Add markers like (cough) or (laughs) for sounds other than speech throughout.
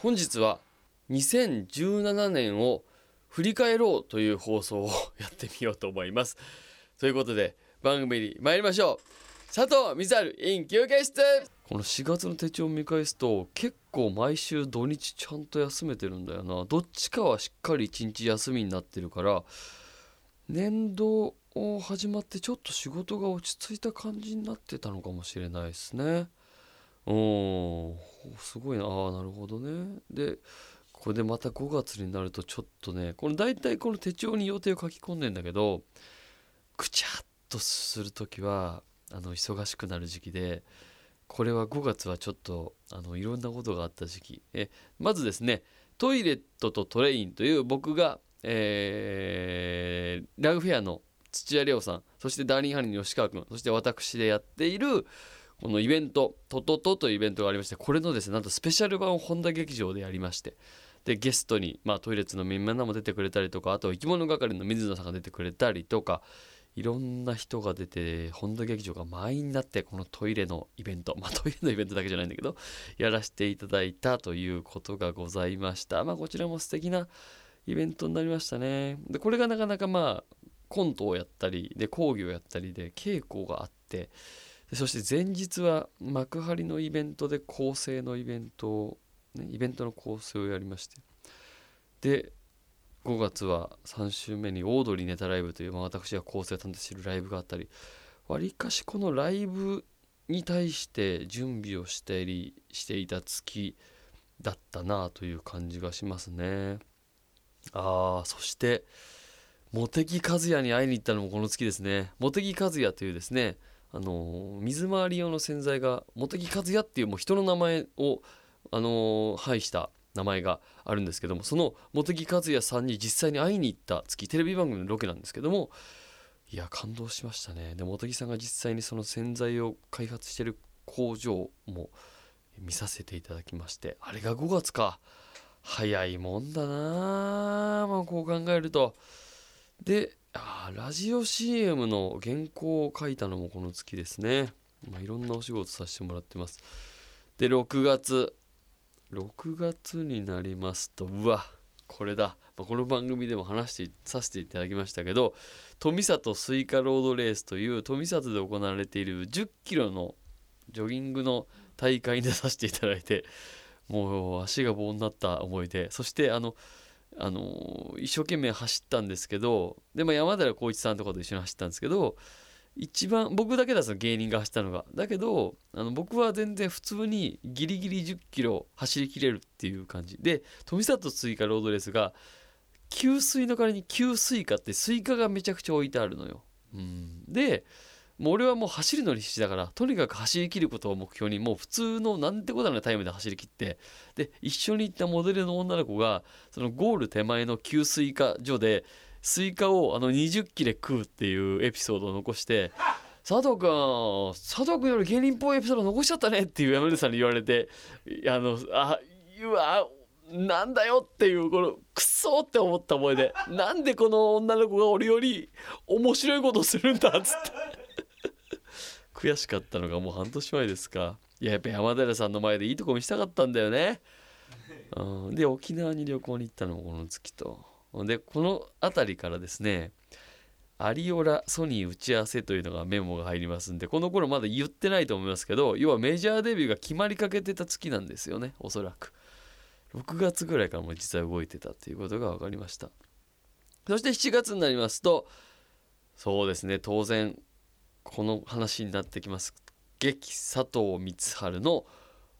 本日は2017年を振り返ろうという放送をやってみようと思います。ということで番組に参りましょう。佐藤光晴 in 休憩室。この4月の手帳を見返すと結構毎週土日ちゃんと休めてるんだよな。どっちかはしっかり一日休みになってるから年度を始まってちょっと仕事が落ち着いた感じになってたのかもしれないですね。うん。すごいな。あなるほどね。でこれでまた5月になるとちょっとねこの大体この手帳に予定を書き込んでんだけどくちゃっとする時はあの忙しくなる時期でこれは5月はちょっとあのいろんなことがあった時期。えまずですねトイレットとトレインという僕が、えー、ラグフェアの土屋レオさんそしてダーリンハニーの吉川君そして私でやっているこのイベント「トトト」というイベントがありましてこれのですねなんとスペシャル版を本田劇場でやりましてでゲストに、まあ、トイレットのみんなも出てくれたりとかあと生き物係の水野さんが出てくれたりとかいろんな人が出て本田劇場が満員になってこのトイレのイベント。まあトイレのイベントだけじゃないんだけどやらせていただいたということがございました。まあこちらも素敵なイベントになりましたね。でこれがなかなかまあコントをやったりで講義をやったりで稽古があってそして前日は幕張のイベントで構成のイベントを、ね、イベントの構成をやりまして。で5月は3週目にオードリーネタライブという、まあ、私が構成を担当しているライブがあったりわりかしこのライブに対して準備をしたりしていた月だったなという感じがしますね。ああそして茂木和也に会いに行ったのもこの月ですね。茂木和也というですねあの水回り用の洗剤が茂木和也っていうもう人の名前をあの配した名前があるんですけどもその茂木和也さんに実際に会いに行った月テレビ番組のロケなんですけどもいや感動しましたね。で茂木さんが実際にその洗剤を開発してる工場も見させていただきましてあれが5月か。早いもんだなまあこう考えると。であラジオ CM の原稿を書いたのもこの月ですね、まあ、いろんなお仕事させてもらってます。で6月。6月になりますとうわこれだ、まあ、この番組でも話してさせていただきましたけど富里スイカロードレースという富里で行われている10キロのジョギングの大会に出させていただいてもう足が棒になった思いでそしてあのあの一生懸命走ったんですけどでも山寺宏一さんとかと一緒に走ったんですけど一番僕だけだその芸人が走ったのが。だけどあの僕は全然普通にギリギリ10キロ走りきれるっていう感じ。で富里スイカロードレースが給水の代わりに給スイカってスイカがめちゃくちゃ置いてあるのよ。うん、でもう俺はもう走るのに必死だからとにかく走りきることを目標にもう普通のなんてことないタイムで走りきってで一緒に行ったモデルの女の子がそのゴール手前の給スイカ所でスイカをあの20切れ食うっていうエピソードを残して佐藤君佐藤君より芸人っぽいエピソード残しちゃったねっていう山寺さんに言われてあのあうわなんだよっていうこのクソって思った思いでなんでこの女の子が俺より面白いことするんだっつって。悔しかったのがもう半年前ですか。いややっぱ山寺さんの前でいいとこ見せたかったんだよね、うん、で沖縄に旅行に行ったのもこの月と。でこの辺りからですねアリオラソニー打ち合わせというのがメモが入りますんでこの頃まだ言ってないと思いますけど要はメジャーデビューが決まりかけてた月なんですよねおそらく。6月ぐらいからも実は動いてたっていうことが分かりました。そして7月になりますとそうですね当然この話になってきます。劇佐藤光晴の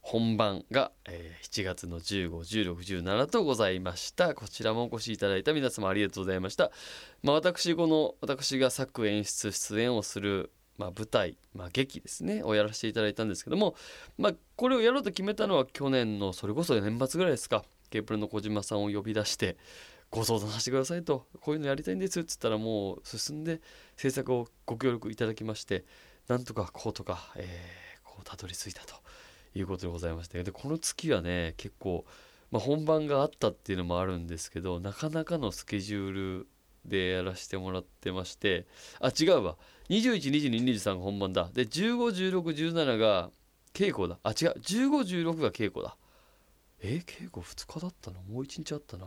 本番が、えー、7月の151617とございました。こちらもお越しいただいた皆様ありがとうございました、まあ、私この私が作演出出演をするまあ、舞台、まあ、劇ですね。をやらせていただいたんですけども、まあ、これをやろうと決めたのは去年のそれこそ年末ぐらいですか。ケープルの小島さんを呼び出してご相談させてくださいとこういうのやりたいんですっつったらもう進んで制作をご協力いただきましてなんとかこうとか、えー、こうたどり着いたということでございましてでこの月はね結構、まあ、本番があったっていうのもあるんですけどなかなかのスケジュールでやらせてもらってましてあ違うわ。212223が本番だ。で151617が稽古だ。あ違う。1516が稽古だ。え稽古2日だったの？もう1日あったな。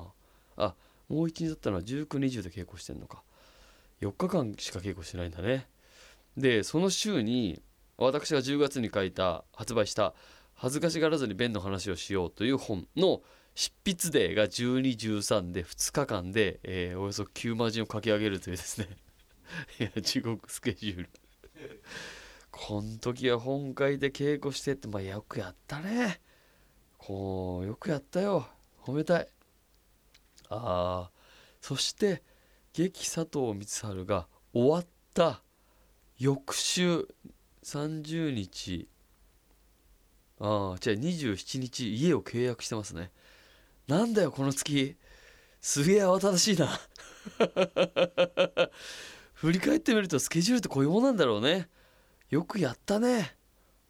あもう1日だったのは1920で稽古してんのか。4日間しか稽古してないんだね。でその週に私が10月に書いた発売した「恥ずかしがらずに弁の話をしよう」という本の執筆デーが1213で2日間で、えー、およそ9万字を書き上げるというですね。(laughs) いや地獄スケジュール。こん時は本会で稽古してってまあよくやったね。こうよくやったよ。褒めたい。ああそして劇佐藤光晴が終わった翌週30日。ああじゃあ27日家を契約してますね。なんだよこの月。すげえ慌ただしいな。(laughs) 振り返ってみるとスケジュールってこういうもんなんだろうね。よくやったね。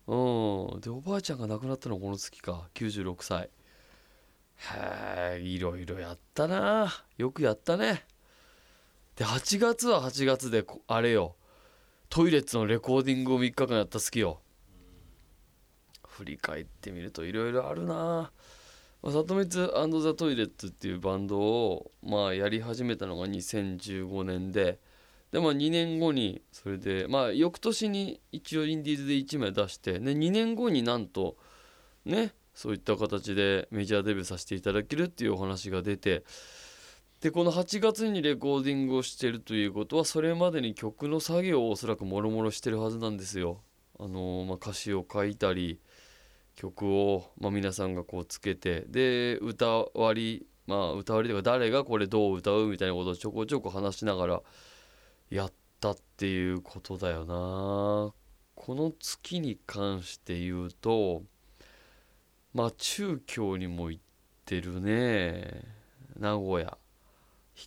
うん。でおばあちゃんが亡くなったのこの月か。96歳。へえいろいろやったな。よくやったね。で8月は8月であれよ。トイレッツのレコーディングを3日間やった月よ。振り返ってみるといろいろあるな。あサトミツザ・トイレッツっていうバンドをまあやり始めたのが2015年で。でまあ2年後にそれでまあ翌年に一応インディーズで1枚出してで2年後になんとねそういった形でメジャーデビューさせていただけるっていうお話が出てでこの8月にレコーディングをしてるということはそれまでに曲の作業をおそらくもろもろしてるはずなんですよ。あのー、まあ、歌詞を書いたり曲を、まあ、皆さんがこうつけてで歌割りまあ歌割りとか誰がこれどう歌うみたいなことをちょこちょこ話しながらやったっていうことだよなこの月に関して言うとまあ中京にも行ってるね。名古屋。引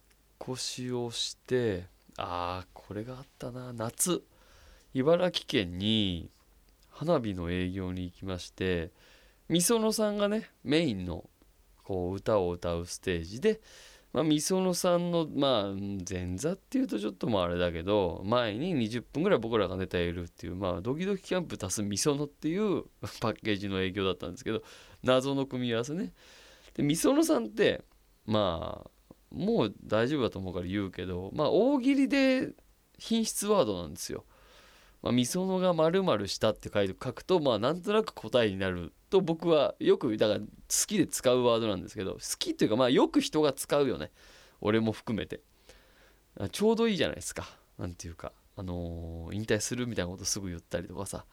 っ越しをして。ああこれがあったな。夏。茨城県に花火の営業に行きまして。みそのさんがねメインのこう歌を歌うステージでまあ、みそのさんの、まあ、前座っていうとちょっともあれだけど、前に20分ぐらい僕らがネタやるっていう、まあ、ドキドキキャンプ足すみそのっていう (laughs) パッケージの営業だったんですけど、謎の組み合わせね。で、みそのさんって、まあ、もう大丈夫だと思うから言うけど、まあ、大喜利で品質ワードなんですよ。まあ、みそのが〇〇したって書いて書くと、まあ、なんとなく答えになると僕はよくだから好きで使うワードなんですけど好きっていうかまあよく人が使うよね。俺も含めて。ちょうどいいじゃないですか。何ていうかあのー、引退するみたいなことすぐ言ったりとかさ。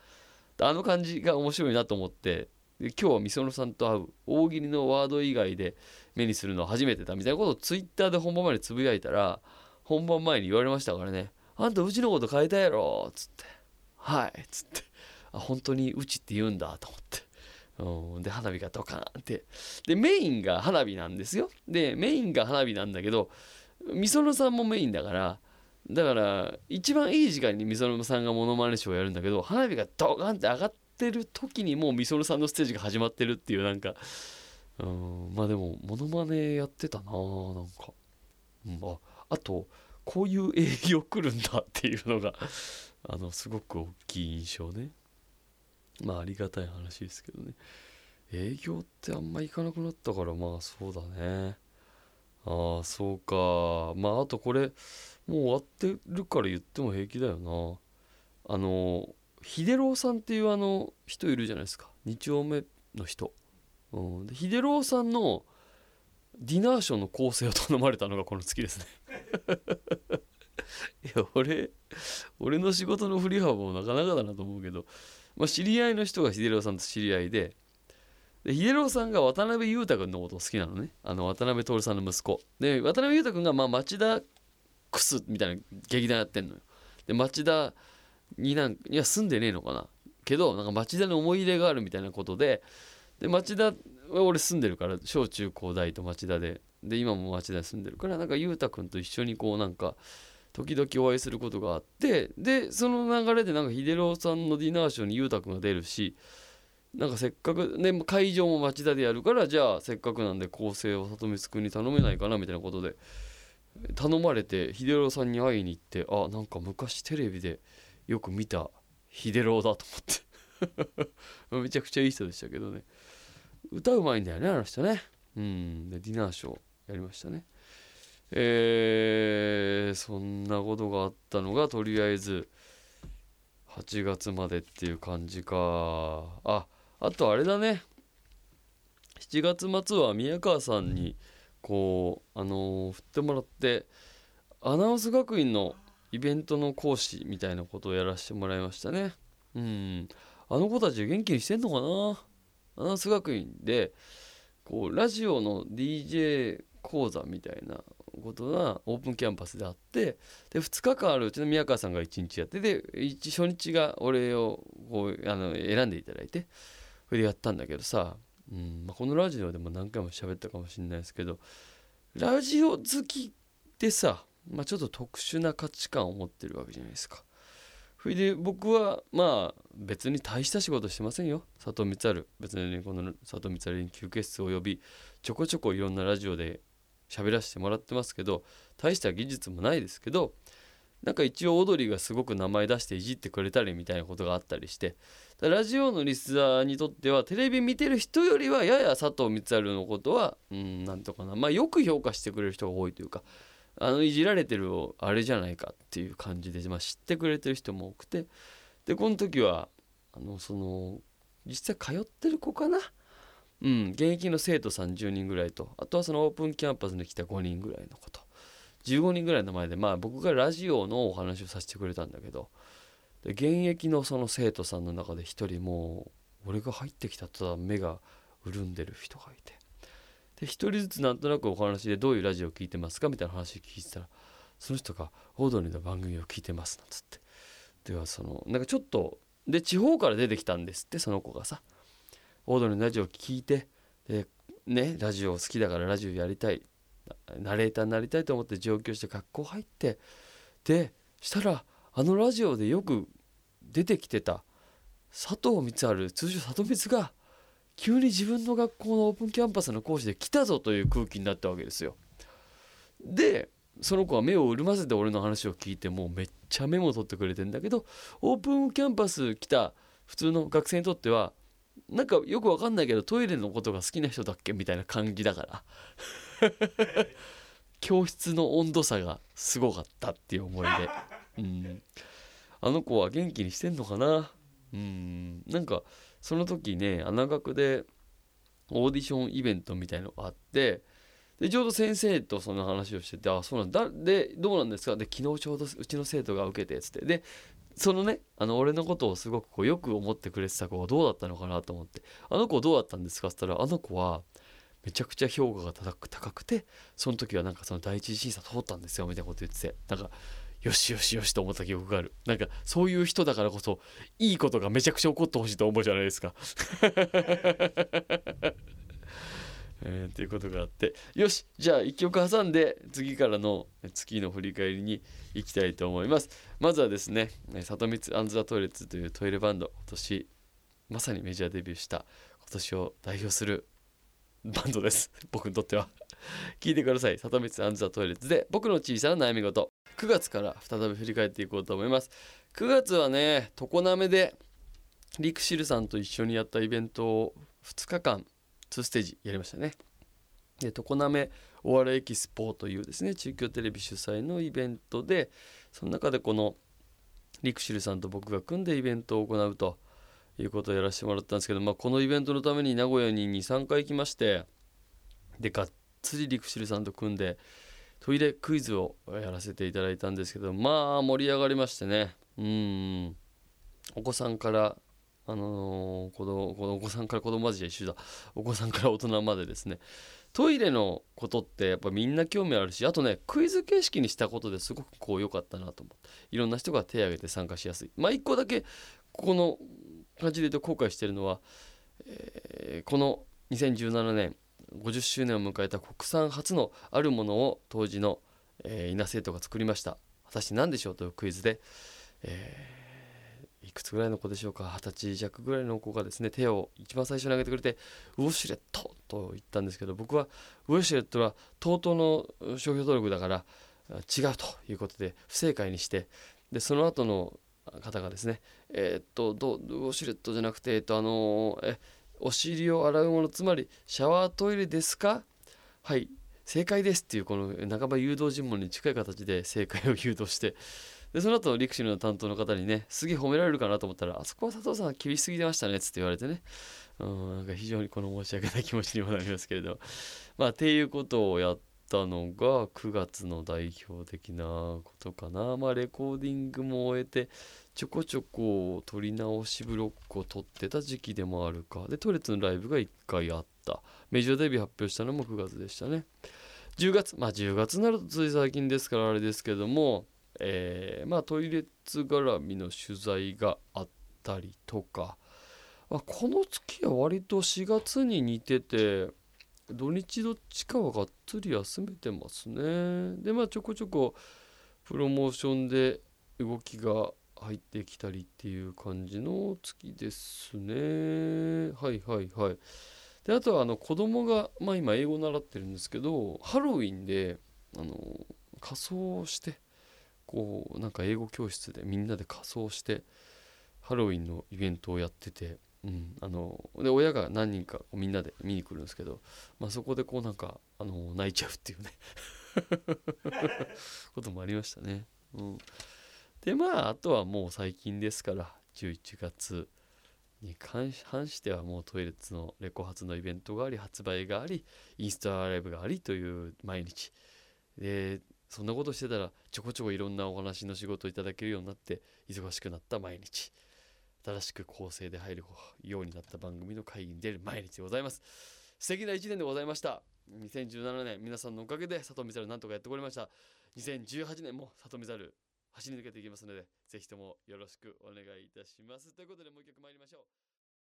あの感じが面白いなと思って今日はみそのさんと会う大喜利のワード以外で目にするのは初めてだみたいなことをツイッターで本番前につぶやいたら本番前に言われましたからね「あんたうちのこと変えたやろ」っつって「はい」っつってあ本当にうちって言うんだと思って。うん、で花火がドカーンって。でメインが花火なんですよ。でメインが花火なんだけどみそのさんもメインだからだから一番いい時間にみそのさんがモノマネショーをやるんだけど花火がドカンって上がってる時にもうみそのさんのステージが始まってるっていうなんかうん。まあでもモノマネやってたななんか、うん、ああとこういう営業来るんだっていうのがあのすごく大きい印象ね。まあありがたい話ですけどね。営業ってあんま行かなくなったからまあそうだね。ああそうか。まああとこれもう終わってるから言っても平気だよな。あの秀郎さんっていうあの人いるじゃないですか。2丁目の人、うん、で秀郎さんのディナーショーの構成を頼まれたのがこの月ですね。(laughs) いや俺俺の仕事の振り幅もなかなかだなと思うけど。まあ、知り合いの人が秀郎さんと知り合いでで秀郎さんが渡辺裕太君のこと好きなのね。あの渡辺徹さんの息子。で渡辺裕太君がまあ町田クスみたいな劇団やってんのよ。で町田になんいや住んでねえのかな。けどなんか町田に思い入れがあるみたいなことでで町田は俺住んでるから小中高大と町田で。で今も町田に住んでるからなんか裕太君と一緒にこうなんか時々お会いすることがあってでその流れでなんか秀郎さんのディナーショーに裕太君が出るしなんかせっかくね会場も町田でやるからじゃあせっかくなんで構成を里光君に頼めないかなみたいなことで頼まれて秀郎さんに会いに行ってあなんか昔テレビでよく見た秀郎だと思って。(laughs) めちゃくちゃいい人でしたけどね。歌うまいんだよねあの人ね。うん。でディナーショーやりましたね。えー、そんなことがあったのがとりあえず8月までっていう感じか。ああとあれだね。7月末は宮川さんにこうあのー、振ってもらってアナウンス学院のイベントの講師みたいなことをやらせてもらいましたね。うん。あの子たち元気にしてんのかな？アナウンス学院でこうラジオの DJ 講座みたいなことがオープンキャンパスであってで2日間あるうちの宮川さんが1日やってで初日が俺をこうあの選んでいただいてそれでやったんだけどさ、うんまあ、このラジオでも何回も喋ったかもしれないですけどラジオ好きってさ、まあ、ちょっと特殊な価値観を持ってるわけじゃないですか。それで僕はまあ別に大した仕事してませんよ佐藤光晴別にこの佐藤光晴に休憩室を呼びちょこちょこいろんなラジオで喋らせてもらってますけど大した技術もないですけどなんか一応オードリーがすごく名前出していじってくれたりみたいなことがあったりしてラジオのリスナーにとってはテレビ見てる人よりはやや佐藤光晴のことはうんなんとかなまあよく評価してくれる人が多いというかあのいじられてるあれじゃないかっていう感じで、まあ、知ってくれてる人も多くてでこの時はあのその実際通ってる子かな？うん、現役の生徒さん10人ぐらいとあとはそのオープンキャンパスに来た5人ぐらいのこと。15人ぐらいの前でまあ僕がラジオのお話をさせてくれたんだけどで現役のその生徒さんの中で1人もう俺が入ってきたと目が潤んでる人がいて。で1人ずつなんとなくお話でどういうラジオを聞いてますかみたいな話を聞いてたらその人が「オードリーの番組を聞いてます」なんつって。ではそのなんかちょっとで地方から出てきたんですってその子がさ。オードリーのラジオを聞いてでねラジオ好きだからラジオやりたいナレーターになりたいと思って上京して学校入ってでしたらあのラジオでよく出てきてた佐藤光晴通称佐藤光が急に自分の学校のオープンキャンパスの講師で来たぞという空気になったわけですよ。でその子は目を潤ませて俺の話を聞いてもうめっちゃメモ取ってくれてんだけどオープンキャンパス来た普通の学生にとってはなんかよくわかんないけどトイレのことが好きな人だっけみたいな感じだから。(laughs) 教室の温度差がすごかったっていう思いで、うん、あの子は元気にしてんのかな？うん。なんかその時ね穴学でオーディションイベントみたいのがあってでちょうど先生とその話をしてて「あそうなんだ。でどうなんですか?」で昨日ちょうどうちの生徒が受けてっつって。でそのねあの俺のことをすごくこうよく思ってくれてた子はどうだったのかなと思って「あの子どうだったんですか?」っつったらあの子はめちゃくちゃ評価が高くてその時はなんかその第一次審査通ったんですよみたいなこと言ってて。なんかよしよしよしと思った記憶がある。なんかそういう人だからこそいいことがめちゃくちゃ起こってほしいと思うじゃないですか。えー、っていうことがあってよしじゃあ1曲挟んで次からの月の振り返りに行きたいと思います。まずはですねサトミツ&ザ・トイレッツというトイレバンド今年まさにメジャーデビューした今年を代表するバンドです。(laughs) 僕にとっては。聞いてください。サトミツ&ザ・トイレッツで僕の小さな悩み事。9月から再び振り返っていこうと思います。9月はね常滑でリクシルさんと一緒にやったイベントを2日間2ステージやりましたね。で常滑お笑いエキスポというですね中京テレビ主催のイベントでその中でこのリクシルさんと僕が組んでイベントを行うということをやらせてもらったんですけど、まあ、このイベントのために名古屋に23回行きましてでがっつりリクシルさんと組んでトイレクイズをやらせていただいたんですけどまあ盛り上がりましてねうんお子さんからあのー、子供お子さんから子供までじゃ一緒だ。お子さんから大人までですね。トイレのことってやっぱみんな興味あるしあとねクイズ形式にしたことですごくこう良かったなと思って。いろんな人が手を挙げて参加しやすい。まあ一個だけここの感じで言うと後悔してるのは、えー、この2017年50周年を迎えた国産初のあるものを当時の、えー、稲生徒が作りました。果たして何でしょうというクイズで、えーいくつぐらいの子でしょうか？二十歳弱ぐらいの子がですね手を一番最初に挙げてくれてウォシュレットと言ったんですけど僕はウォシュレットは TOTO の商標登録だから違うということで不正解にしてでその後の方がですねえー、っとどウォシュレットじゃなくてえっとあのえお尻を洗うものつまりシャワートイレですか？はい正解ですっていうこの半ば誘導尋問に近い形で正解を誘導してでその後リクシルの担当の方にねすげえ褒められるかなと思ったらあそこは佐藤さん厳しすぎてましたねっつって言われてね。うんなんか非常にこの申し訳ない気持ちにもなりますけれど。まあっていうことをやったのが9月の代表的なことかな。まあレコーディングも終えてちょこちょこ撮り直しブロックを撮ってた時期でもあるか。でトレッツのライブが1回あった。メジャーデビュー発表したのも9月でしたね。10月まあ10月になるとつい最近ですからあれですけどもえー、まあトイレッツ絡みの取材があったりとか、まあ、この月は割と4月に似てて土日どっちかはがっつり休めてますね。でまあちょこちょこプロモーションで動きが入ってきたりっていう感じの月ですね。はいはいはい。であとはあの子供がまあ今英語習ってるんですけどハロウィンであの仮装してこうなんか英語教室でみんなで仮装してハロウィンのイベントをやってて、うん、あので親が何人かみんなで見に来るんですけど、まあ、そこでこうなんかあの泣いちゃうっていうね。(laughs) こともありましたね。うん、でまああとはもう最近ですから11月に関してはもうトイレッツのレコ発のイベントがあり発売がありインスタライブがありという毎日。でそんなことしてたらちょこちょこいろんなお話の仕事をいただけるようになって忙しくなった毎日新しく構成で入るようになった番組の会議に出る毎日でございます。素敵な1年でございました。2017年皆さんのおかげで佐藤美猿なんとかやってこれました。2018年も佐藤美猿走り抜けていきますのでぜひともよろしくお願いいたします。ということでもう一曲参りましょう。